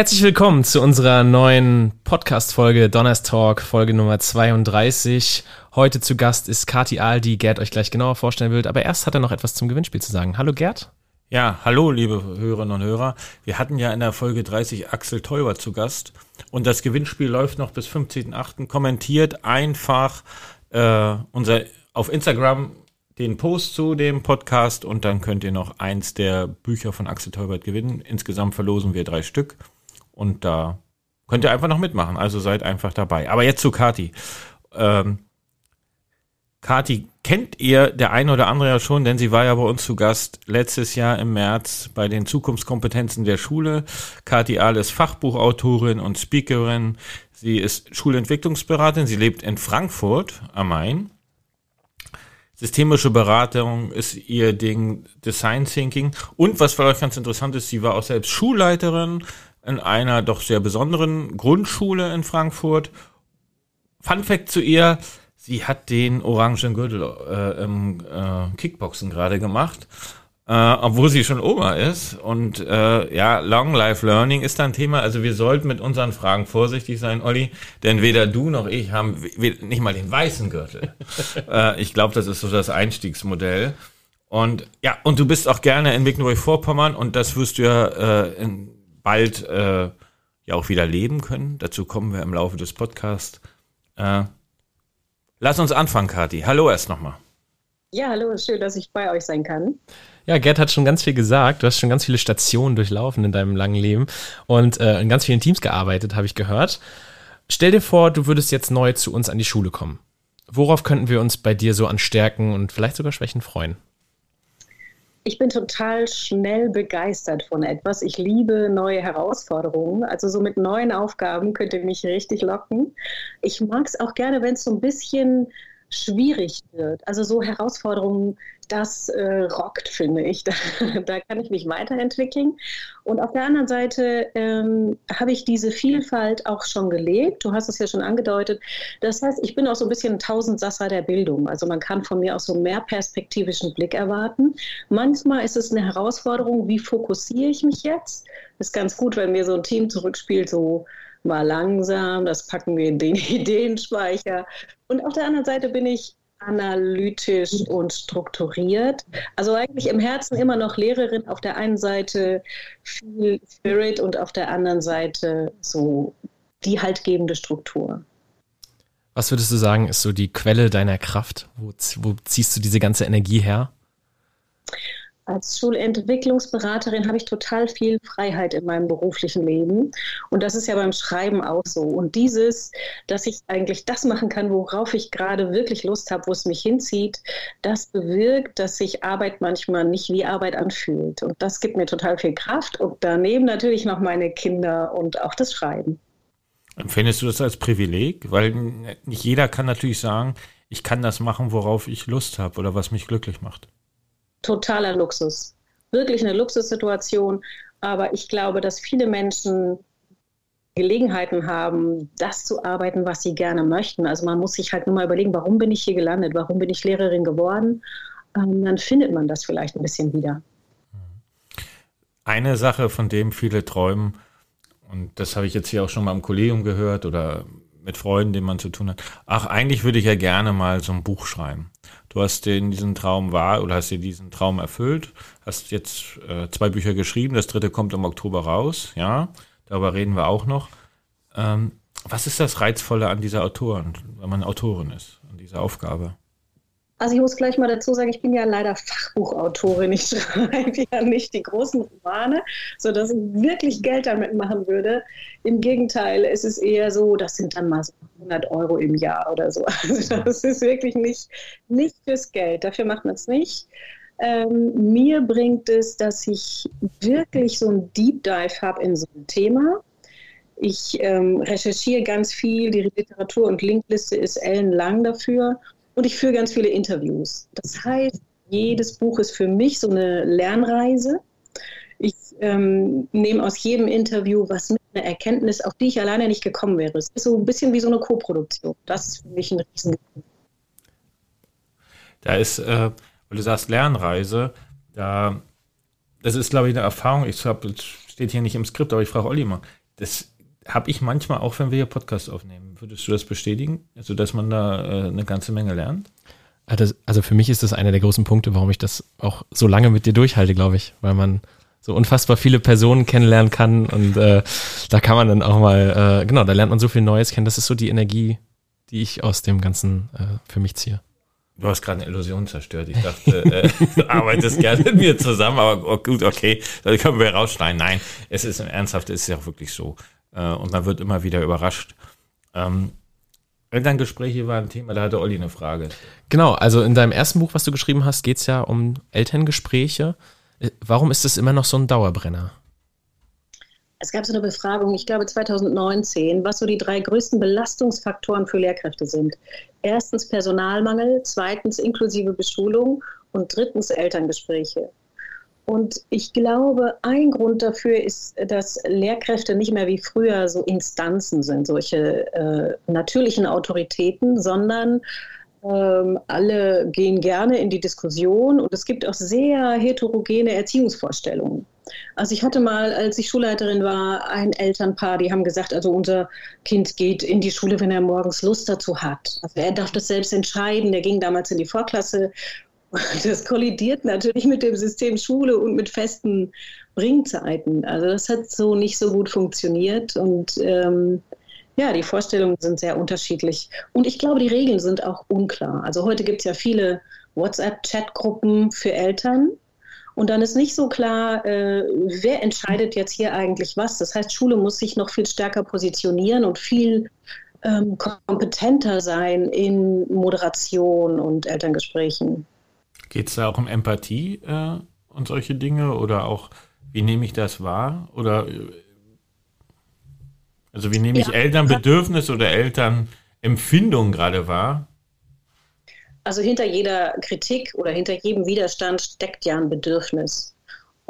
Herzlich willkommen zu unserer neuen Podcast-Folge Donners Talk, Folge Nummer 32. Heute zu Gast ist Kati Ahl, die Gerd euch gleich genauer vorstellen wird. Aber erst hat er noch etwas zum Gewinnspiel zu sagen. Hallo Gerd. Ja, hallo liebe Hörerinnen und Hörer. Wir hatten ja in der Folge 30 Axel Teuber zu Gast und das Gewinnspiel läuft noch bis 15.8. Kommentiert einfach äh, unser auf Instagram den Post zu dem Podcast und dann könnt ihr noch eins der Bücher von Axel Teubert gewinnen. Insgesamt verlosen wir drei Stück und da könnt ihr einfach noch mitmachen. Also seid einfach dabei. Aber jetzt zu Kati. Ähm, Kati kennt ihr der eine oder andere ja schon, denn sie war ja bei uns zu Gast letztes Jahr im März bei den Zukunftskompetenzen der Schule. Kati Ahl ist Fachbuchautorin und Speakerin. Sie ist Schulentwicklungsberaterin. Sie lebt in Frankfurt am Main Systemische Beratung ist ihr Ding, Design Thinking. Und was vielleicht ganz interessant ist, sie war auch selbst Schulleiterin in einer doch sehr besonderen Grundschule in Frankfurt. Fun Fact zu ihr, sie hat den orangen Gürtel äh, im äh, Kickboxen gerade gemacht äh, obwohl sie schon Oma ist. Und äh, ja, Long Life Learning ist ein Thema. Also wir sollten mit unseren Fragen vorsichtig sein, Olli, denn weder du noch ich haben nicht mal den weißen Gürtel. äh, ich glaube, das ist so das Einstiegsmodell. Und ja, und du bist auch gerne in Mecklenburg-Vorpommern und das wirst du ja äh, in, bald äh, ja auch wieder leben können. Dazu kommen wir im Laufe des Podcasts. Äh, lass uns anfangen, Kathi. Hallo erst nochmal. Ja, hallo, schön, dass ich bei euch sein kann. Ja, Gerd hat schon ganz viel gesagt. Du hast schon ganz viele Stationen durchlaufen in deinem langen Leben und äh, in ganz vielen Teams gearbeitet, habe ich gehört. Stell dir vor, du würdest jetzt neu zu uns an die Schule kommen. Worauf könnten wir uns bei dir so an Stärken und vielleicht sogar Schwächen freuen? Ich bin total schnell begeistert von etwas. Ich liebe neue Herausforderungen. Also so mit neuen Aufgaben könnt ihr mich richtig locken. Ich mag es auch gerne, wenn es so ein bisschen schwierig wird. Also so Herausforderungen, das äh, rockt, finde ich. Da, da, kann ich mich weiterentwickeln. Und auf der anderen Seite ähm, habe ich diese Vielfalt auch schon gelebt. Du hast es ja schon angedeutet. Das heißt, ich bin auch so ein bisschen ein Tausendsasser der Bildung. Also man kann von mir auch so mehr perspektivischen Blick erwarten. Manchmal ist es eine Herausforderung, wie fokussiere ich mich jetzt? Ist ganz gut, wenn mir so ein Team zurückspielt, so mal langsam, das packen wir in den Ideenspeicher. Und auf der anderen Seite bin ich analytisch und strukturiert. Also eigentlich im Herzen immer noch Lehrerin, auf der einen Seite viel Spirit und auf der anderen Seite so die haltgebende Struktur. Was würdest du sagen, ist so die Quelle deiner Kraft? Wo, wo ziehst du diese ganze Energie her? Als Schulentwicklungsberaterin habe ich total viel Freiheit in meinem beruflichen Leben. Und das ist ja beim Schreiben auch so. Und dieses, dass ich eigentlich das machen kann, worauf ich gerade wirklich Lust habe, wo es mich hinzieht, das bewirkt, dass sich Arbeit manchmal nicht wie Arbeit anfühlt. Und das gibt mir total viel Kraft. Und daneben natürlich noch meine Kinder und auch das Schreiben. Empfindest du das als Privileg? Weil nicht jeder kann natürlich sagen, ich kann das machen, worauf ich Lust habe oder was mich glücklich macht totaler Luxus. Wirklich eine Luxussituation. Aber ich glaube, dass viele Menschen Gelegenheiten haben, das zu arbeiten, was sie gerne möchten. Also man muss sich halt nur mal überlegen, warum bin ich hier gelandet? Warum bin ich Lehrerin geworden? Ähm, dann findet man das vielleicht ein bisschen wieder. Eine Sache, von dem viele träumen, und das habe ich jetzt hier auch schon mal im Kollegium gehört oder mit Freunden, denen man zu tun hat. Ach, eigentlich würde ich ja gerne mal so ein Buch schreiben. Du hast den diesen Traum wahr oder hast dir diesen Traum erfüllt, hast jetzt äh, zwei Bücher geschrieben, das dritte kommt im Oktober raus, ja, darüber reden wir auch noch. Ähm, was ist das Reizvolle an dieser Autorin, wenn man Autorin ist, an dieser Aufgabe? Also ich muss gleich mal dazu sagen, ich bin ja leider Fachbuchautorin. Ich schreibe ja nicht die großen Romane, sodass ich wirklich Geld damit machen würde. Im Gegenteil, es ist eher so, das sind dann mal so 100 Euro im Jahr oder so. Also das ist wirklich nicht, nicht fürs Geld. Dafür macht man es nicht. Ähm, mir bringt es, dass ich wirklich so ein Deep Dive habe in so ein Thema. Ich ähm, recherchiere ganz viel, die Literatur- und Linkliste ist ellenlang dafür und ich führe ganz viele Interviews. Das heißt, jedes Buch ist für mich so eine Lernreise. Ich ähm, nehme aus jedem Interview was mit, eine Erkenntnis, auf die ich alleine nicht gekommen wäre. Es ist so ein bisschen wie so eine Co-Produktion. Das ist für mich ein Riesengewinn. Da ist, äh, weil du sagst Lernreise, da das ist, glaube ich, eine Erfahrung. Ich habe, steht hier nicht im Skript, aber ich frage Olli mal. Das habe ich manchmal auch, wenn wir hier Podcasts aufnehmen. Würdest du das bestätigen? Also, dass man da äh, eine ganze Menge lernt? Also für mich ist das einer der großen Punkte, warum ich das auch so lange mit dir durchhalte, glaube ich, weil man so unfassbar viele Personen kennenlernen kann und äh, da kann man dann auch mal, äh, genau, da lernt man so viel Neues kennen. Das ist so die Energie, die ich aus dem Ganzen äh, für mich ziehe. Du hast gerade eine Illusion zerstört. Ich dachte, äh, du arbeitest gerne mit mir zusammen, aber oh, gut, okay, da können wir rausschneiden. Nein, es ist ernsthaft, es ist ja auch wirklich so. Äh, und man wird immer wieder überrascht. Ähm, Elterngespräche war ein Thema, da hatte Olli eine Frage. Genau, also in deinem ersten Buch, was du geschrieben hast, geht es ja um Elterngespräche. Äh, warum ist das immer noch so ein Dauerbrenner? Es gab so eine Befragung, ich glaube 2019, was so die drei größten Belastungsfaktoren für Lehrkräfte sind. Erstens Personalmangel, zweitens inklusive Beschulung und drittens Elterngespräche. Und ich glaube, ein Grund dafür ist, dass Lehrkräfte nicht mehr wie früher so Instanzen sind, solche äh, natürlichen Autoritäten, sondern ähm, alle gehen gerne in die Diskussion und es gibt auch sehr heterogene Erziehungsvorstellungen. Also ich hatte mal, als ich Schulleiterin war, ein Elternpaar, die haben gesagt, also unser Kind geht in die Schule, wenn er morgens Lust dazu hat. Also er darf das selbst entscheiden. Der ging damals in die Vorklasse das kollidiert natürlich mit dem System Schule und mit festen Bringzeiten. Also das hat so nicht so gut funktioniert und ähm, ja, die Vorstellungen sind sehr unterschiedlich. Und ich glaube, die Regeln sind auch unklar. Also heute gibt es ja viele WhatsApp-Chat-Gruppen für Eltern. Und dann ist nicht so klar, äh, wer entscheidet jetzt hier eigentlich was. Das heißt, Schule muss sich noch viel stärker positionieren und viel ähm, kompetenter sein in Moderation und Elterngesprächen. Geht es da auch um Empathie äh, und solche Dinge oder auch, wie nehme ich das wahr? Oder äh, also wie nehme ich ja. Elternbedürfnis oder Elternempfindung gerade wahr? Also hinter jeder Kritik oder hinter jedem Widerstand steckt ja ein Bedürfnis.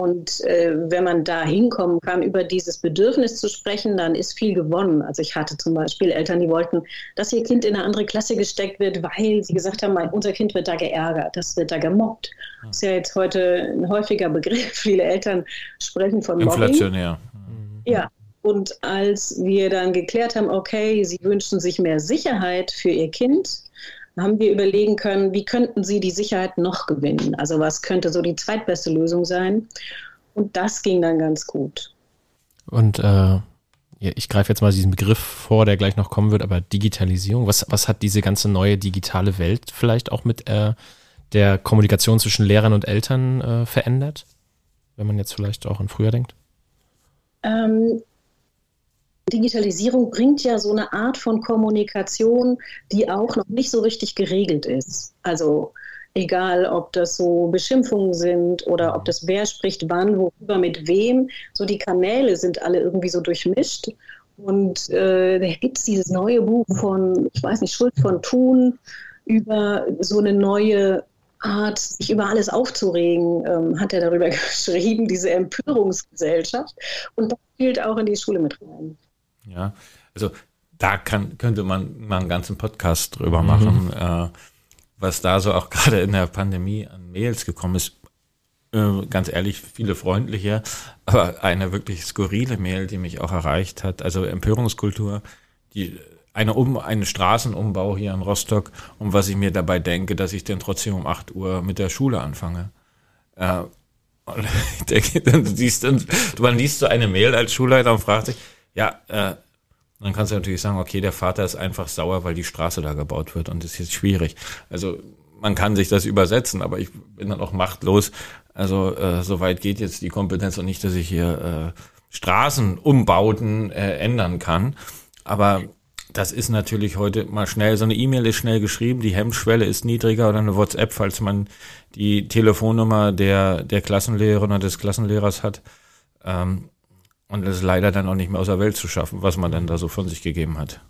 Und äh, wenn man da hinkommen kann, über dieses Bedürfnis zu sprechen, dann ist viel gewonnen. Also ich hatte zum Beispiel Eltern, die wollten, dass ihr Kind in eine andere Klasse gesteckt wird, weil sie gesagt haben, unser Kind wird da geärgert, das wird da gemobbt. Das ist ja jetzt heute ein häufiger Begriff. Viele Eltern sprechen von Mobbing. Inflationär. Ja. Und als wir dann geklärt haben, okay, sie wünschen sich mehr Sicherheit für ihr Kind, haben wir überlegen können, wie könnten sie die Sicherheit noch gewinnen? Also was könnte so die zweitbeste Lösung sein? Und das ging dann ganz gut. Und äh, ich greife jetzt mal diesen Begriff vor, der gleich noch kommen wird, aber Digitalisierung, was, was hat diese ganze neue digitale Welt vielleicht auch mit äh, der Kommunikation zwischen Lehrern und Eltern äh, verändert? Wenn man jetzt vielleicht auch an früher denkt? Ähm, Digitalisierung bringt ja so eine Art von Kommunikation, die auch noch nicht so richtig geregelt ist. Also egal, ob das so Beschimpfungen sind oder ob das wer spricht wann, worüber, mit wem. So die Kanäle sind alle irgendwie so durchmischt. Und äh, da gibt es dieses neue Buch von, ich weiß nicht, Schulz von Thun über so eine neue Art, sich über alles aufzuregen, ähm, hat er darüber geschrieben, diese Empörungsgesellschaft. Und das spielt auch in die Schule mit rein. Ja, also da kann, könnte man mal einen ganzen Podcast drüber machen, mhm. äh, was da so auch gerade in der Pandemie an Mails gekommen ist. Äh, ganz ehrlich, viele freundliche, aber eine wirklich skurrile Mail, die mich auch erreicht hat. Also Empörungskultur, die eine um einen Straßenumbau hier in Rostock und was ich mir dabei denke, dass ich denn trotzdem um 8 Uhr mit der Schule anfange. Äh, ich denke, dann siehst du, man liest so eine Mail als Schulleiter und fragt sich, ja, äh, dann kannst du natürlich sagen, okay, der Vater ist einfach sauer, weil die Straße da gebaut wird und das ist jetzt schwierig. Also man kann sich das übersetzen, aber ich bin dann auch machtlos. Also äh, so weit geht jetzt die Kompetenz und nicht, dass ich hier äh, Straßenumbauten äh, ändern kann. Aber das ist natürlich heute mal schnell, so eine E-Mail ist schnell geschrieben, die Hemmschwelle ist niedriger oder eine WhatsApp, falls man die Telefonnummer der, der Klassenlehrerin oder des Klassenlehrers hat. Ähm, und es ist leider dann auch nicht mehr aus der Welt zu schaffen, was man dann da so von sich gegeben hat.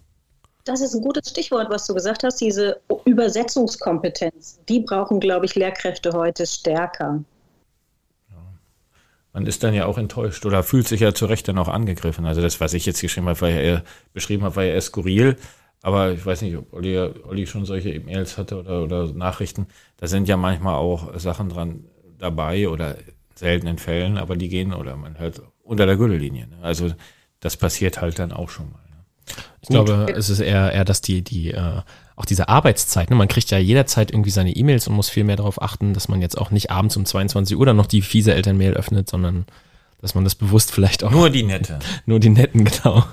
Das ist ein gutes Stichwort, was du gesagt hast, diese Übersetzungskompetenz. Die brauchen, glaube ich, Lehrkräfte heute stärker. Man ist dann ja auch enttäuscht oder fühlt sich ja zu Recht dann auch angegriffen. Also das, was ich jetzt geschrieben habe, war ja eher, beschrieben habe, war ja eher skurril. Aber ich weiß nicht, ob Olli, Olli schon solche E-Mails hatte oder, oder Nachrichten. Da sind ja manchmal auch Sachen dran dabei oder seltenen Fällen, aber die gehen oder man hört unter der Gürtellinie. Ne? Also das passiert halt dann auch schon mal. Ne? Ich glaube, es ist eher, eher dass die, die, äh, auch diese Arbeitszeit, ne? man kriegt ja jederzeit irgendwie seine E-Mails und muss viel mehr darauf achten, dass man jetzt auch nicht abends um 22 Uhr dann noch die fiese Elternmail öffnet, sondern dass man das bewusst vielleicht auch. Nur die nette. Nur die netten, genau.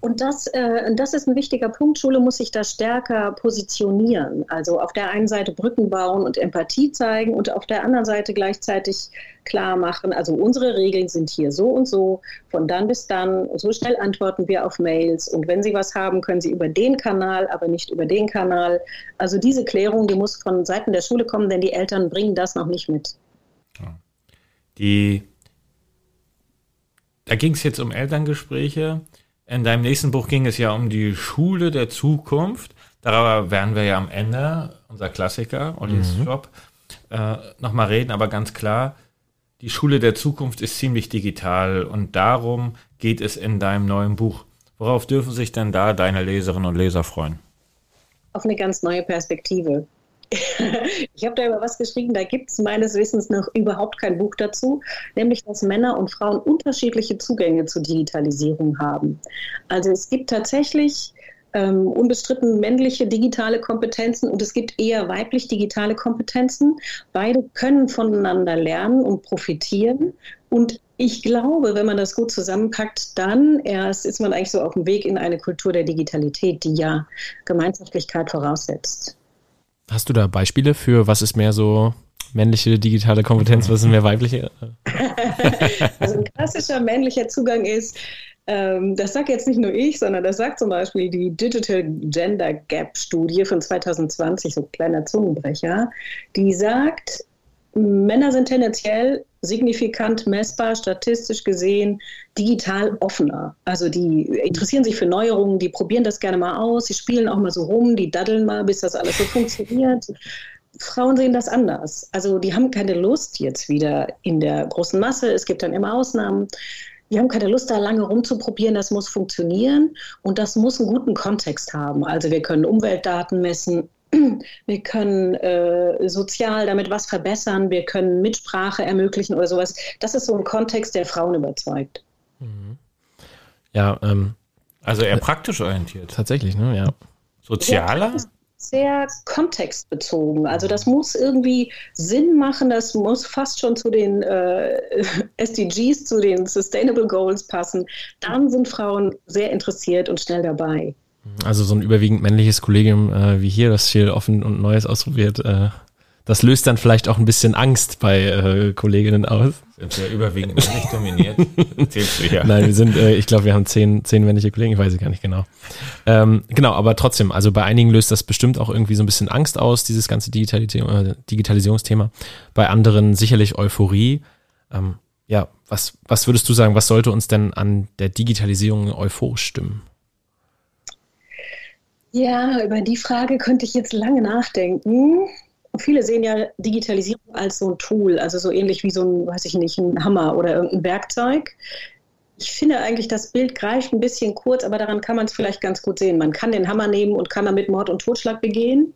Und das, äh, das ist ein wichtiger Punkt. Schule muss sich da stärker positionieren. Also auf der einen Seite Brücken bauen und Empathie zeigen und auf der anderen Seite gleichzeitig klar machen, also unsere Regeln sind hier so und so, von dann bis dann, so schnell antworten wir auf Mails und wenn Sie was haben, können Sie über den Kanal, aber nicht über den Kanal. Also diese Klärung, die muss von Seiten der Schule kommen, denn die Eltern bringen das noch nicht mit. Die, da ging es jetzt um Elterngespräche. In deinem nächsten Buch ging es ja um die Schule der Zukunft. Darüber werden wir ja am Ende, unser Klassiker, Ollis mhm. Job, äh, nochmal reden. Aber ganz klar, die Schule der Zukunft ist ziemlich digital und darum geht es in deinem neuen Buch. Worauf dürfen sich denn da deine Leserinnen und Leser freuen? Auf eine ganz neue Perspektive. Ich habe da über was geschrieben, da gibt es meines Wissens noch überhaupt kein Buch dazu, nämlich dass Männer und Frauen unterschiedliche Zugänge zur Digitalisierung haben. Also es gibt tatsächlich ähm, unbestritten männliche digitale Kompetenzen und es gibt eher weiblich digitale Kompetenzen. Beide können voneinander lernen und profitieren. Und ich glaube, wenn man das gut zusammenpackt, dann erst ist man eigentlich so auf dem Weg in eine Kultur der Digitalität, die ja Gemeinschaftlichkeit voraussetzt. Hast du da Beispiele für, was ist mehr so männliche digitale Kompetenz, was ist mehr weibliche? also ein klassischer männlicher Zugang ist, ähm, das sagt jetzt nicht nur ich, sondern das sagt zum Beispiel die Digital Gender Gap Studie von 2020, so ein kleiner Zungenbrecher, die sagt, Männer sind tendenziell signifikant messbar, statistisch gesehen, digital offener. Also die interessieren sich für Neuerungen, die probieren das gerne mal aus, sie spielen auch mal so rum, die daddeln mal, bis das alles so funktioniert. Frauen sehen das anders. Also die haben keine Lust jetzt wieder in der großen Masse. Es gibt dann immer Ausnahmen. Die haben keine Lust, da lange rumzuprobieren. Das muss funktionieren und das muss einen guten Kontext haben. Also wir können Umweltdaten messen, wir können äh, sozial damit was verbessern, wir können Mitsprache ermöglichen oder sowas. Das ist so ein Kontext, der Frauen überzeugt. Mhm. Ja, ähm, also eher praktisch orientiert. Tatsächlich, ne? Ja. Sozialer? Ja, sehr kontextbezogen. Also das muss irgendwie Sinn machen, das muss fast schon zu den äh, SDGs, zu den Sustainable Goals passen. Dann sind Frauen sehr interessiert und schnell dabei. Also so ein überwiegend männliches Kollegium äh, wie hier, das viel offen und Neues ausprobiert, äh, das löst dann vielleicht auch ein bisschen Angst bei äh, Kolleginnen aus. Sind wir überwiegend männlich dominiert? Zählst du ja. Nein, wir sind, äh, ich glaube, wir haben zehn, zehn männliche Kollegen, ich weiß es gar nicht genau. Ähm, genau, aber trotzdem, also bei einigen löst das bestimmt auch irgendwie so ein bisschen Angst aus, dieses ganze äh, Digitalisierungsthema. Bei anderen sicherlich Euphorie. Ähm, ja, was, was würdest du sagen, was sollte uns denn an der Digitalisierung euphorisch stimmen? Ja, über die Frage könnte ich jetzt lange nachdenken. Viele sehen ja Digitalisierung als so ein Tool, also so ähnlich wie so ein, weiß ich nicht, ein Hammer oder irgendein Werkzeug. Ich finde eigentlich, das Bild greift ein bisschen kurz, aber daran kann man es vielleicht ganz gut sehen. Man kann den Hammer nehmen und kann damit Mord und Totschlag begehen.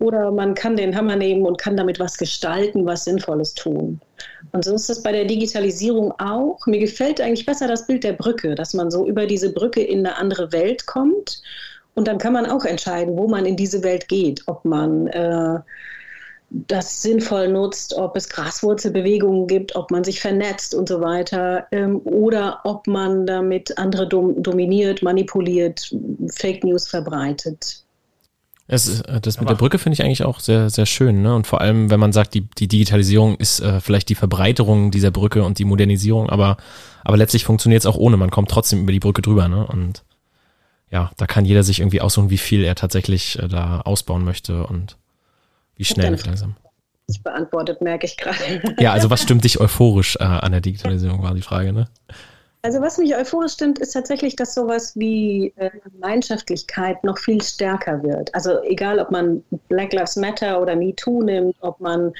Oder man kann den Hammer nehmen und kann damit was gestalten, was Sinnvolles tun. Und so ist es bei der Digitalisierung auch. Mir gefällt eigentlich besser das Bild der Brücke, dass man so über diese Brücke in eine andere Welt kommt und dann kann man auch entscheiden, wo man in diese Welt geht, ob man äh, das sinnvoll nutzt, ob es Graswurzelbewegungen gibt, ob man sich vernetzt und so weiter, ähm, oder ob man damit andere dom dominiert, manipuliert, Fake News verbreitet. Es, äh, das mit der Brücke finde ich eigentlich auch sehr, sehr schön. Ne? Und vor allem, wenn man sagt, die, die Digitalisierung ist äh, vielleicht die Verbreiterung dieser Brücke und die Modernisierung, aber, aber letztlich funktioniert es auch ohne. Man kommt trotzdem über die Brücke drüber. Ne? Und ja, da kann jeder sich irgendwie aussuchen, wie viel er tatsächlich äh, da ausbauen möchte und wie schnell und langsam. Ich beantwortet, merke ich gerade. Ja, also was stimmt dich euphorisch äh, an der Digitalisierung, war die Frage, ne? Also was mich euphorisch stimmt, ist tatsächlich, dass sowas wie äh, Gemeinschaftlichkeit noch viel stärker wird. Also egal, ob man Black Lives Matter oder MeToo nimmt, ob man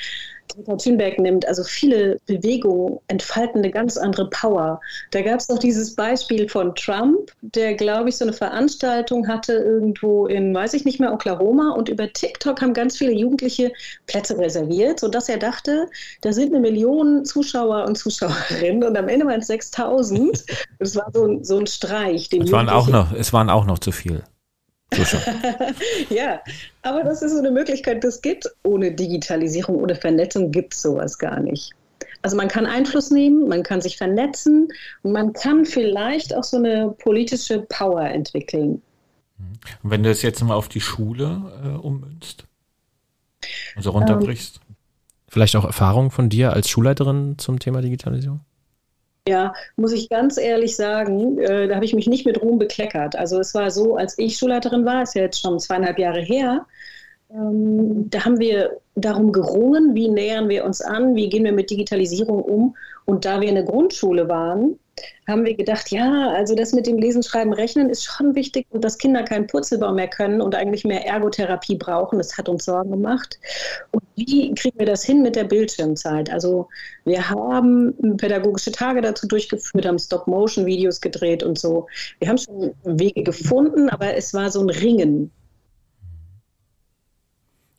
Greta Thunberg nimmt, also viele Bewegungen entfalten eine ganz andere Power. Da gab es noch dieses Beispiel von Trump, der, glaube ich, so eine Veranstaltung hatte irgendwo in, weiß ich nicht mehr, Oklahoma und über TikTok haben ganz viele Jugendliche Plätze reserviert, sodass er dachte, da sind eine Million Zuschauer und Zuschauerinnen und am Ende waren es 6000. Das war so ein, so ein Streich. es, waren auch noch, es waren auch noch zu viel. ja, aber das ist so eine Möglichkeit, das geht ohne Digitalisierung, ohne Vernetzung gibt es sowas gar nicht. Also man kann Einfluss nehmen, man kann sich vernetzen und man kann vielleicht auch so eine politische Power entwickeln. Und wenn du das jetzt mal auf die Schule äh, ummünzt, also runterbrichst? Ähm, vielleicht auch Erfahrungen von dir als Schulleiterin zum Thema Digitalisierung? Ja, muss ich ganz ehrlich sagen, äh, da habe ich mich nicht mit Ruhm bekleckert. Also es war so, als ich Schulleiterin war, ist ja jetzt schon zweieinhalb Jahre her, ähm, da haben wir darum gerungen, wie nähern wir uns an, wie gehen wir mit Digitalisierung um. Und da wir eine Grundschule waren, haben wir gedacht, ja, also das mit dem Lesen, Schreiben, Rechnen ist schon wichtig und dass Kinder keinen Purzelbaum mehr können und eigentlich mehr Ergotherapie brauchen. Das hat uns Sorgen gemacht. Und wie kriegen wir das hin mit der Bildschirmzeit? Also wir haben pädagogische Tage dazu durchgeführt, haben Stop-Motion-Videos gedreht und so. Wir haben schon Wege gefunden, aber es war so ein Ringen.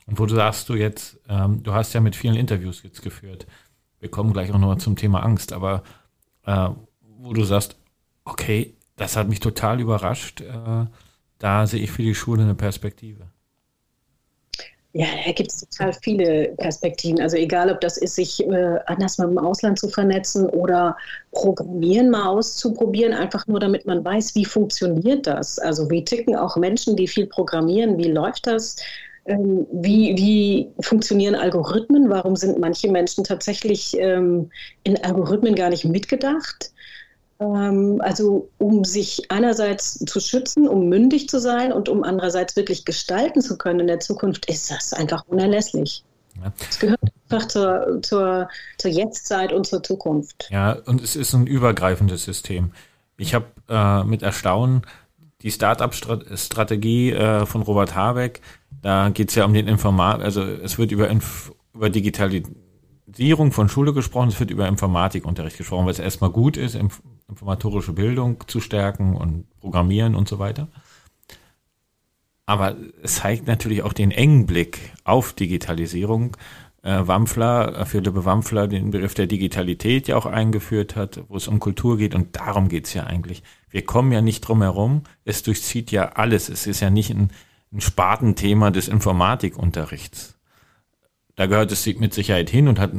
Und wo du sagst du jetzt, ähm, du hast ja mit vielen Interviews jetzt geführt. Wir kommen gleich auch nochmal zum Thema Angst, aber äh, wo du sagst, okay, das hat mich total überrascht. Äh, da sehe ich für die Schule eine Perspektive. Ja, da gibt es total viele Perspektiven. Also egal, ob das ist, sich äh, anders mit dem Ausland zu vernetzen oder Programmieren mal auszuprobieren, einfach nur damit man weiß, wie funktioniert das. Also wie ticken auch Menschen, die viel programmieren, wie läuft das? Ähm, wie, wie funktionieren Algorithmen? Warum sind manche Menschen tatsächlich ähm, in Algorithmen gar nicht mitgedacht? Ähm, also um sich einerseits zu schützen, um mündig zu sein und um andererseits wirklich gestalten zu können in der Zukunft, ist das einfach unerlässlich. Ja. Es gehört einfach zur, zur, zur Jetztzeit und zur Zukunft. Ja, und es ist ein übergreifendes System. Ich habe äh, mit Erstaunen die Start-up-Strategie äh, von Robert Habeck, da geht es ja um den Informat, also es wird über, Inf über Digitalisierung von Schule gesprochen, es wird über Informatikunterricht gesprochen, weil es erstmal gut ist, informatorische Bildung zu stärken und Programmieren und so weiter. Aber es zeigt natürlich auch den engen Blick auf Digitalisierung. Äh, Wampfler, äh, Philippe Wampfler, den Begriff der Digitalität ja auch eingeführt hat, wo es um Kultur geht und darum geht's ja eigentlich. Wir kommen ja nicht drum herum, es durchzieht ja alles. Es ist ja nicht ein, ein Spartenthema des Informatikunterrichts. Da gehört es mit Sicherheit hin und hat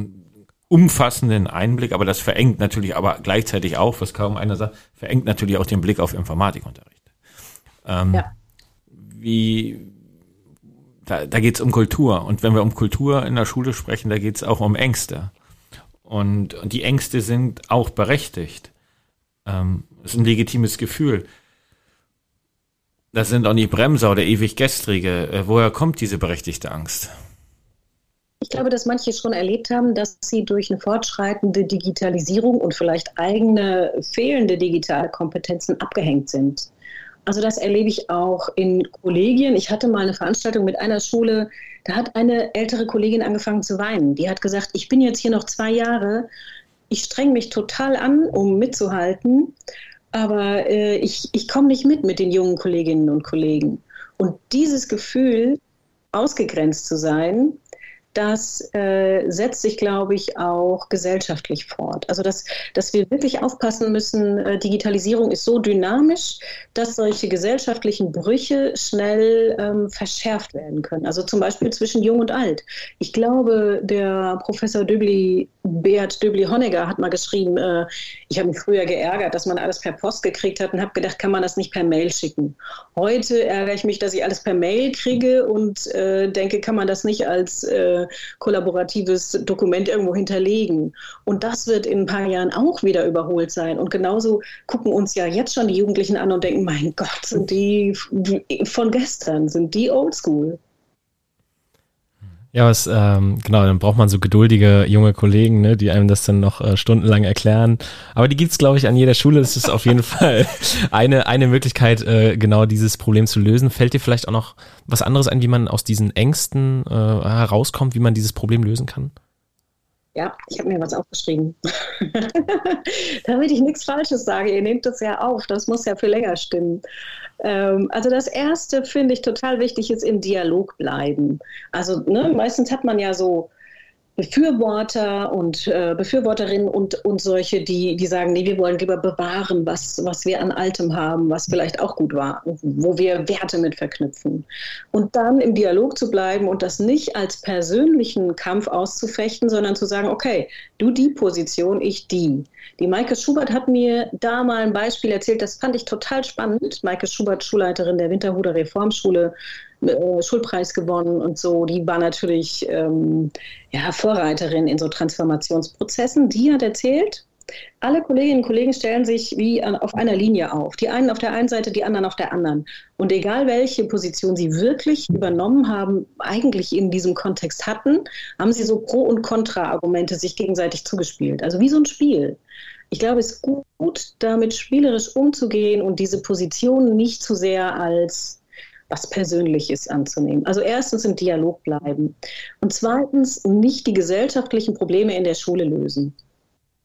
umfassenden Einblick, aber das verengt natürlich aber gleichzeitig auch, was kaum einer sagt, verengt natürlich auch den Blick auf Informatikunterricht. Ähm, ja. Wie, da, da geht es um Kultur. Und wenn wir um Kultur in der Schule sprechen, da geht es auch um Ängste. Und, und die Ängste sind auch berechtigt. Ähm, das ist ein legitimes Gefühl. Das sind auch nicht Bremser oder ewig Gestrige. Äh, woher kommt diese berechtigte Angst? Ich glaube, dass manche schon erlebt haben, dass sie durch eine fortschreitende Digitalisierung und vielleicht eigene fehlende digitale Kompetenzen abgehängt sind. Also das erlebe ich auch in Kollegien. Ich hatte mal eine Veranstaltung mit einer Schule, da hat eine ältere Kollegin angefangen zu weinen. Die hat gesagt, ich bin jetzt hier noch zwei Jahre, ich streng mich total an, um mitzuhalten, aber äh, ich, ich komme nicht mit mit den jungen Kolleginnen und Kollegen. Und dieses Gefühl, ausgegrenzt zu sein, das äh, setzt sich, glaube ich, auch gesellschaftlich fort. Also, dass, dass wir wirklich aufpassen müssen, äh, Digitalisierung ist so dynamisch, dass solche gesellschaftlichen Brüche schnell ähm, verschärft werden können. Also zum Beispiel zwischen Jung und Alt. Ich glaube, der Professor Döbli, Beat Döbli-Honegger hat mal geschrieben, äh, ich habe mich früher geärgert, dass man alles per Post gekriegt hat und habe gedacht, kann man das nicht per Mail schicken. Heute ärgere ich mich, dass ich alles per Mail kriege und äh, denke, kann man das nicht als äh, kollaboratives Dokument irgendwo hinterlegen. Und das wird in ein paar Jahren auch wieder überholt sein. Und genauso gucken uns ja jetzt schon die Jugendlichen an und denken, mein Gott, sind die von gestern, sind die oldschool. Ja, was, ähm, genau, dann braucht man so geduldige junge Kollegen, ne, die einem das dann noch äh, stundenlang erklären. Aber die gibt's, glaube ich, an jeder Schule. Das ist auf jeden Fall eine, eine Möglichkeit, äh, genau dieses Problem zu lösen. Fällt dir vielleicht auch noch was anderes ein, wie man aus diesen Ängsten äh, herauskommt, wie man dieses Problem lösen kann? Ja, ich habe mir was aufgeschrieben. Damit ich nichts Falsches sage, ihr nehmt das ja auf, das muss ja für länger stimmen. Ähm, also das Erste finde ich total wichtig, ist im Dialog bleiben. Also ne, meistens hat man ja so Befürworter und äh, Befürworterinnen und, und solche, die, die sagen, nee, wir wollen lieber bewahren, was, was wir an Altem haben, was vielleicht auch gut war, wo wir Werte mit verknüpfen. Und dann im Dialog zu bleiben und das nicht als persönlichen Kampf auszufechten, sondern zu sagen, okay, du die Position, ich die. Die Maike Schubert hat mir da mal ein Beispiel erzählt, das fand ich total spannend. Maike Schubert, Schulleiterin der Winterhuder Reformschule, äh, Schulpreis gewonnen und so. Die war natürlich ähm, ja, Vorreiterin in so Transformationsprozessen. Die hat erzählt, alle Kolleginnen und Kollegen stellen sich wie auf einer Linie auf. Die einen auf der einen Seite, die anderen auf der anderen. Und egal welche Position sie wirklich übernommen haben, eigentlich in diesem Kontext hatten, haben sie so Pro- und Kontra-Argumente sich gegenseitig zugespielt. Also wie so ein Spiel. Ich glaube, es ist gut, damit spielerisch umzugehen und diese Position nicht zu sehr als was Persönliches anzunehmen. Also erstens im Dialog bleiben und zweitens nicht die gesellschaftlichen Probleme in der Schule lösen.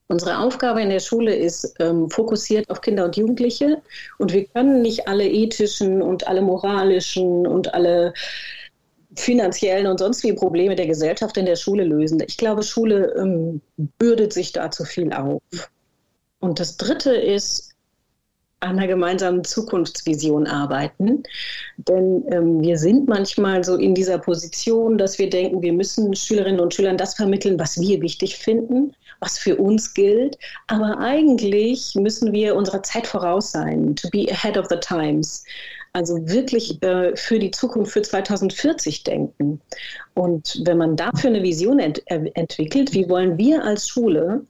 Unsere Aufgabe in der Schule ist ähm, fokussiert auf Kinder und Jugendliche und wir können nicht alle ethischen und alle moralischen und alle finanziellen und sonst wie Probleme der Gesellschaft in der Schule lösen. Ich glaube, Schule ähm, bürdet sich da zu viel auf. Und das Dritte ist, an einer gemeinsamen Zukunftsvision arbeiten. Denn ähm, wir sind manchmal so in dieser Position, dass wir denken, wir müssen Schülerinnen und Schülern das vermitteln, was wir wichtig finden, was für uns gilt. Aber eigentlich müssen wir unserer Zeit voraus sein, to be ahead of the times. Also wirklich äh, für die Zukunft, für 2040 denken. Und wenn man dafür eine Vision ent entwickelt, wie wollen wir als Schule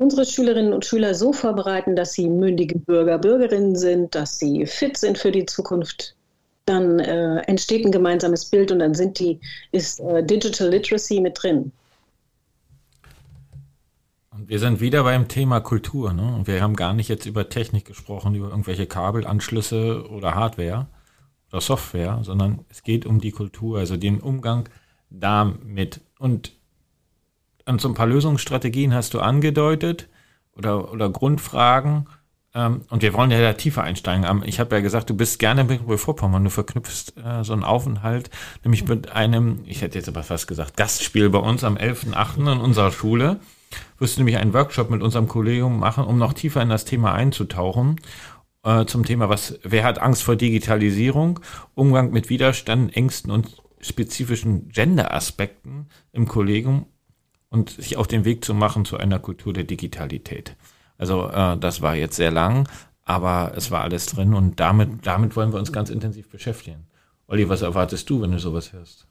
unsere Schülerinnen und Schüler so vorbereiten, dass sie mündige Bürger, Bürgerinnen sind, dass sie fit sind für die Zukunft, dann äh, entsteht ein gemeinsames Bild und dann sind die, ist äh, Digital Literacy mit drin. Und wir sind wieder beim Thema Kultur. Ne? Und wir haben gar nicht jetzt über Technik gesprochen, über irgendwelche Kabelanschlüsse oder Hardware oder Software, sondern es geht um die Kultur, also den Umgang damit. Und und so ein paar Lösungsstrategien hast du angedeutet oder, oder Grundfragen. Ähm, und wir wollen ja da tiefer einsteigen. Ich habe ja gesagt, du bist gerne mit Vorpommern. Du verknüpfst äh, so einen Aufenthalt, nämlich mit einem, ich hätte jetzt aber fast gesagt, Gastspiel bei uns am 11.8. in unserer Schule. Wirst du nämlich einen Workshop mit unserem Kollegium machen, um noch tiefer in das Thema einzutauchen. Äh, zum Thema, was, wer hat Angst vor Digitalisierung, Umgang mit Widerstand, Ängsten und spezifischen Gender-Aspekten im Kollegium und sich auf den Weg zu machen zu einer Kultur der Digitalität. Also äh, das war jetzt sehr lang, aber es war alles drin und damit, damit wollen wir uns ganz intensiv beschäftigen. Olli, was erwartest du, wenn du sowas hörst?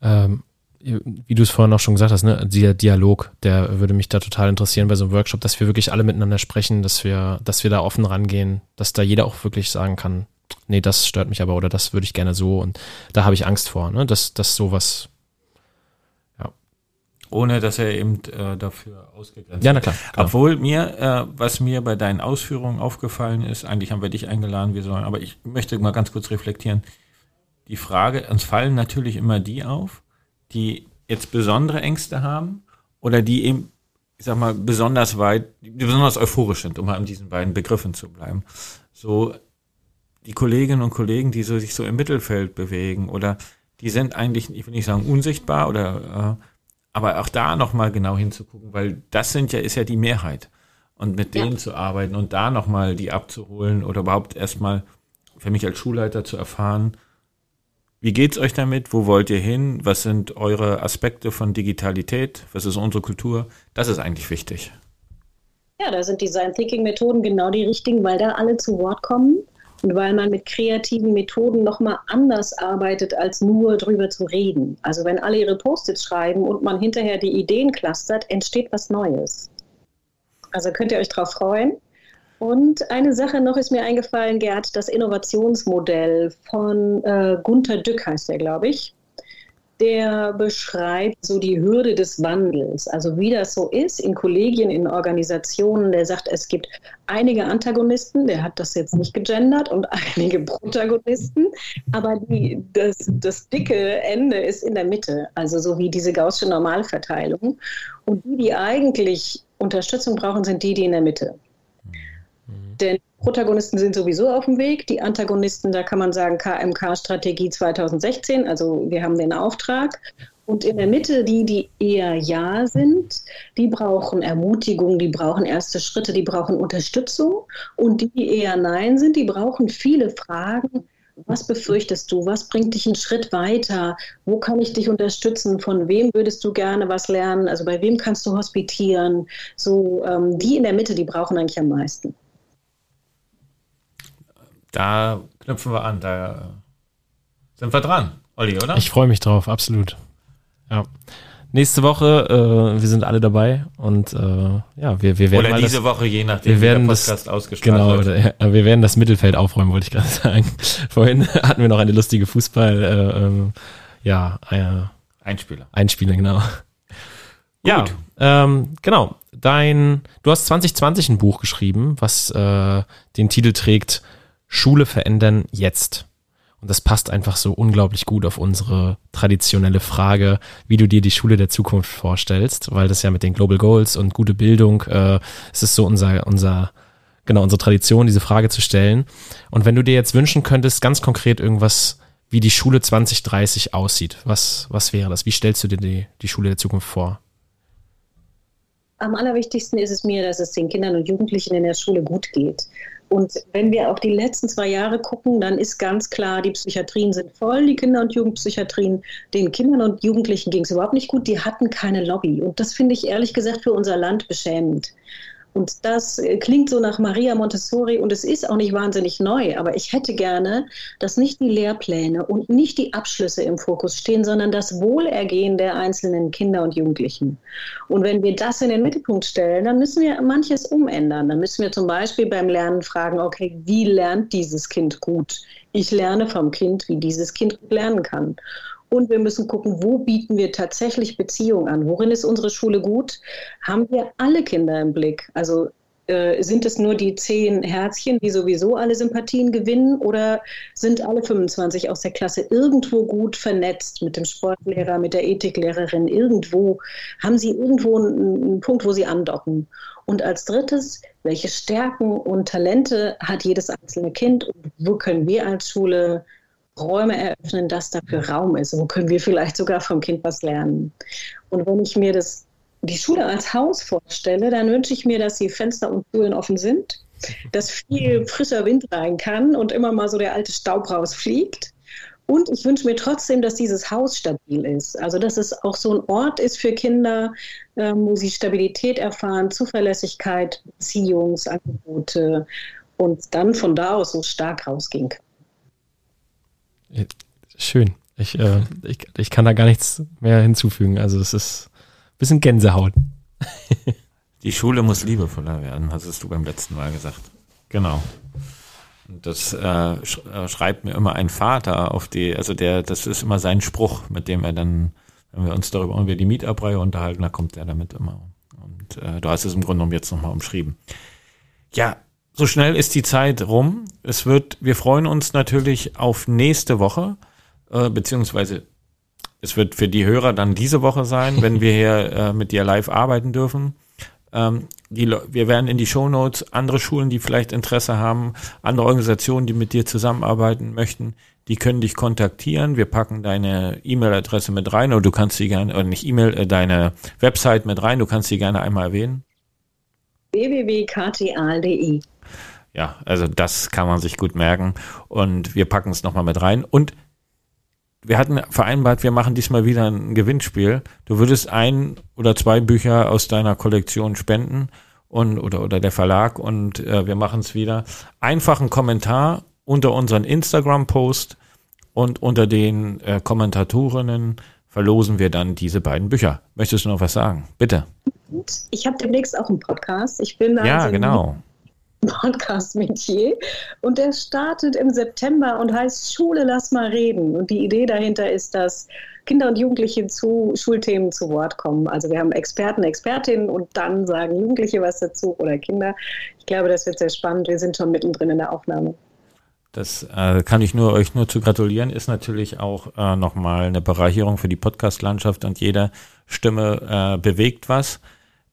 Ähm, wie du es vorhin auch schon gesagt hast, ne, der Dialog, der würde mich da total interessieren bei so einem Workshop, dass wir wirklich alle miteinander sprechen, dass wir, dass wir da offen rangehen, dass da jeder auch wirklich sagen kann, nee, das stört mich aber oder das würde ich gerne so und da habe ich Angst vor, ne, dass, dass sowas ohne dass er eben äh, dafür ausgegrenzt Ja, na klar. klar. Obwohl mir, äh, was mir bei deinen Ausführungen aufgefallen ist, eigentlich haben wir dich eingeladen, wir sollen, aber ich möchte mal ganz kurz reflektieren. Die Frage, uns fallen natürlich immer die auf, die jetzt besondere Ängste haben oder die eben, ich sag mal, besonders weit, die besonders euphorisch sind, um mal in diesen beiden Begriffen zu bleiben. So die Kolleginnen und Kollegen, die so, sich so im Mittelfeld bewegen oder die sind eigentlich, ich will nicht sagen unsichtbar oder äh, aber auch da nochmal genau hinzugucken, weil das sind ja, ist ja die Mehrheit. Und mit denen ja. zu arbeiten und da nochmal die abzuholen oder überhaupt erstmal für mich als Schulleiter zu erfahren, wie geht's euch damit? Wo wollt ihr hin? Was sind eure Aspekte von Digitalität? Was ist unsere Kultur? Das ist eigentlich wichtig. Ja, da sind Design Thinking Methoden genau die richtigen, weil da alle zu Wort kommen und weil man mit kreativen Methoden nochmal anders arbeitet, als nur drüber zu reden. Also wenn alle ihre Post-its schreiben und man hinterher die Ideen clustert, entsteht was Neues. Also könnt ihr euch darauf freuen. Und eine Sache noch ist mir eingefallen, Gerd, das Innovationsmodell von äh, Gunther Dück heißt er, glaube ich. Der beschreibt so die Hürde des Wandels, also wie das so ist in Kollegien, in Organisationen. Der sagt, es gibt einige Antagonisten, der hat das jetzt nicht gegendert, und einige Protagonisten, aber die, das, das dicke Ende ist in der Mitte, also so wie diese gaußsche Normalverteilung. Und die, die eigentlich Unterstützung brauchen, sind die, die in der Mitte. Mhm. Denn Protagonisten sind sowieso auf dem Weg. Die Antagonisten, da kann man sagen, KMK-Strategie 2016, also wir haben den Auftrag. Und in der Mitte, die, die eher Ja sind, die brauchen Ermutigung, die brauchen erste Schritte, die brauchen Unterstützung. Und die, die eher Nein sind, die brauchen viele Fragen. Was befürchtest du? Was bringt dich einen Schritt weiter? Wo kann ich dich unterstützen? Von wem würdest du gerne was lernen? Also bei wem kannst du hospitieren? So, ähm, die in der Mitte, die brauchen eigentlich am meisten. Da knüpfen wir an, da sind wir dran, Olli, oder? Ich freue mich drauf, absolut. Ja. Nächste Woche, äh, wir sind alle dabei und äh, ja, wir, wir werden. Oder diese das, Woche, je nachdem, wir werden wie der Podcast das, ausgestrahlt genau, wird. Genau, wir werden das Mittelfeld aufräumen, wollte ich gerade sagen. Vorhin hatten wir noch eine lustige Fußball, äh, ähm, ja, äh, Einspieler. Einspieler, genau. Ja, ähm, genau. Dein, du hast 2020 ein Buch geschrieben, was äh, den Titel trägt Schule verändern jetzt. Und das passt einfach so unglaublich gut auf unsere traditionelle Frage, wie du dir die Schule der Zukunft vorstellst, weil das ja mit den Global Goals und gute Bildung, äh, es ist so unser, unser, genau, unsere Tradition, diese Frage zu stellen. Und wenn du dir jetzt wünschen könntest, ganz konkret irgendwas, wie die Schule 2030 aussieht, was, was wäre das? Wie stellst du dir die, die Schule der Zukunft vor? Am allerwichtigsten ist es mir, dass es den Kindern und Jugendlichen in der Schule gut geht. Und wenn wir auf die letzten zwei Jahre gucken, dann ist ganz klar, die Psychiatrien sind voll, die Kinder- und Jugendpsychiatrien. Den Kindern und Jugendlichen ging es überhaupt nicht gut, die hatten keine Lobby. Und das finde ich ehrlich gesagt für unser Land beschämend. Und das äh, klingt so nach Maria Montessori und es ist auch nicht wahnsinnig neu, aber ich hätte gerne, dass nicht die Lehrpläne und nicht die Abschlüsse im Fokus stehen, sondern das Wohlergehen der einzelnen Kinder und Jugendlichen. Und wenn wir das in den Mittelpunkt stellen, dann müssen wir manches umändern. Dann müssen wir zum Beispiel beim Lernen fragen, okay, wie lernt dieses Kind gut? Ich lerne vom Kind, wie dieses Kind lernen kann. Und wir müssen gucken, wo bieten wir tatsächlich Beziehung an? Worin ist unsere Schule gut? Haben wir alle Kinder im Blick? Also äh, sind es nur die zehn Herzchen, die sowieso alle Sympathien gewinnen? Oder sind alle 25 aus der Klasse irgendwo gut vernetzt mit dem Sportlehrer, mit der Ethiklehrerin? Irgendwo haben sie irgendwo einen, einen Punkt, wo sie andocken? Und als drittes, welche Stärken und Talente hat jedes einzelne Kind? Und wo können wir als Schule Räume eröffnen, dass dafür Raum ist. Wo können wir vielleicht sogar vom Kind was lernen? Und wenn ich mir das, die Schule als Haus vorstelle, dann wünsche ich mir, dass die Fenster und Türen offen sind, dass viel frischer Wind rein kann und immer mal so der alte Staub rausfliegt. Und ich wünsche mir trotzdem, dass dieses Haus stabil ist. Also, dass es auch so ein Ort ist für Kinder, ähm, wo sie Stabilität erfahren, Zuverlässigkeit, Beziehungsangebote und dann von da aus so stark rausgehen können. Schön. Ich, äh, ich, ich kann da gar nichts mehr hinzufügen. Also es ist ein bisschen Gänsehaut. Die Schule muss liebevoller werden, hast du beim letzten Mal gesagt. Genau. Das äh, äh, schreibt mir immer ein Vater auf die, also der, das ist immer sein Spruch, mit dem er dann, wenn wir uns darüber über die Mietabreihe unterhalten, da kommt er damit immer. Und äh, du hast es im Grunde genommen jetzt nochmal umschrieben. Ja, so schnell ist die Zeit rum. Es wird, wir freuen uns natürlich auf nächste Woche, äh, beziehungsweise es wird für die Hörer dann diese Woche sein, wenn wir hier äh, mit dir live arbeiten dürfen. Ähm, die, wir werden in die Shownotes andere Schulen, die vielleicht Interesse haben, andere Organisationen, die mit dir zusammenarbeiten möchten, die können dich kontaktieren. Wir packen deine E-Mail-Adresse mit rein oder du kannst sie gerne, oder nicht E-Mail, äh, deine Website mit rein, du kannst sie gerne einmal erwähnen. www.kta.de ja, also das kann man sich gut merken und wir packen es nochmal mit rein. Und wir hatten vereinbart, wir machen diesmal wieder ein Gewinnspiel. Du würdest ein oder zwei Bücher aus deiner Kollektion spenden und oder oder der Verlag und äh, wir machen es wieder. Einfach einen Kommentar unter unseren Instagram-Post und unter den äh, Kommentatorinnen verlosen wir dann diese beiden Bücher. Möchtest du noch was sagen? Bitte. Ich habe demnächst auch einen Podcast. Ich bin ja also genau Podcast-Metier. Und der startet im September und heißt Schule, lass mal reden. Und die Idee dahinter ist, dass Kinder und Jugendliche zu Schulthemen zu Wort kommen. Also wir haben Experten, Expertinnen und dann sagen Jugendliche was dazu oder Kinder. Ich glaube, das wird sehr spannend. Wir sind schon mittendrin in der Aufnahme. Das äh, kann ich nur euch nur zu gratulieren. Ist natürlich auch äh, nochmal eine Bereicherung für die Podcast-Landschaft und jede Stimme äh, bewegt was.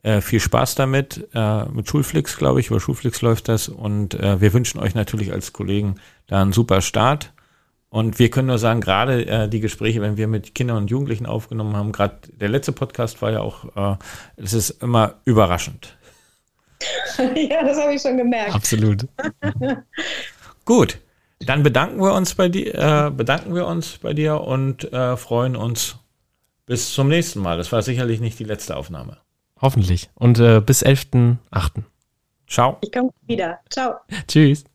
Äh, viel Spaß damit. Äh, mit Schulflix, glaube ich, über Schulflix läuft das. Und äh, wir wünschen euch natürlich als Kollegen da einen super Start. Und wir können nur sagen, gerade äh, die Gespräche, wenn wir mit Kindern und Jugendlichen aufgenommen haben, gerade der letzte Podcast war ja auch, äh, es ist immer überraschend. ja, das habe ich schon gemerkt. Absolut. Gut, dann bedanken wir uns bei dir, äh, bedanken wir uns bei dir und äh, freuen uns bis zum nächsten Mal. Das war sicherlich nicht die letzte Aufnahme. Hoffentlich. Und äh, bis 11.8. Ciao. Ich komme wieder. Ciao. Tschüss.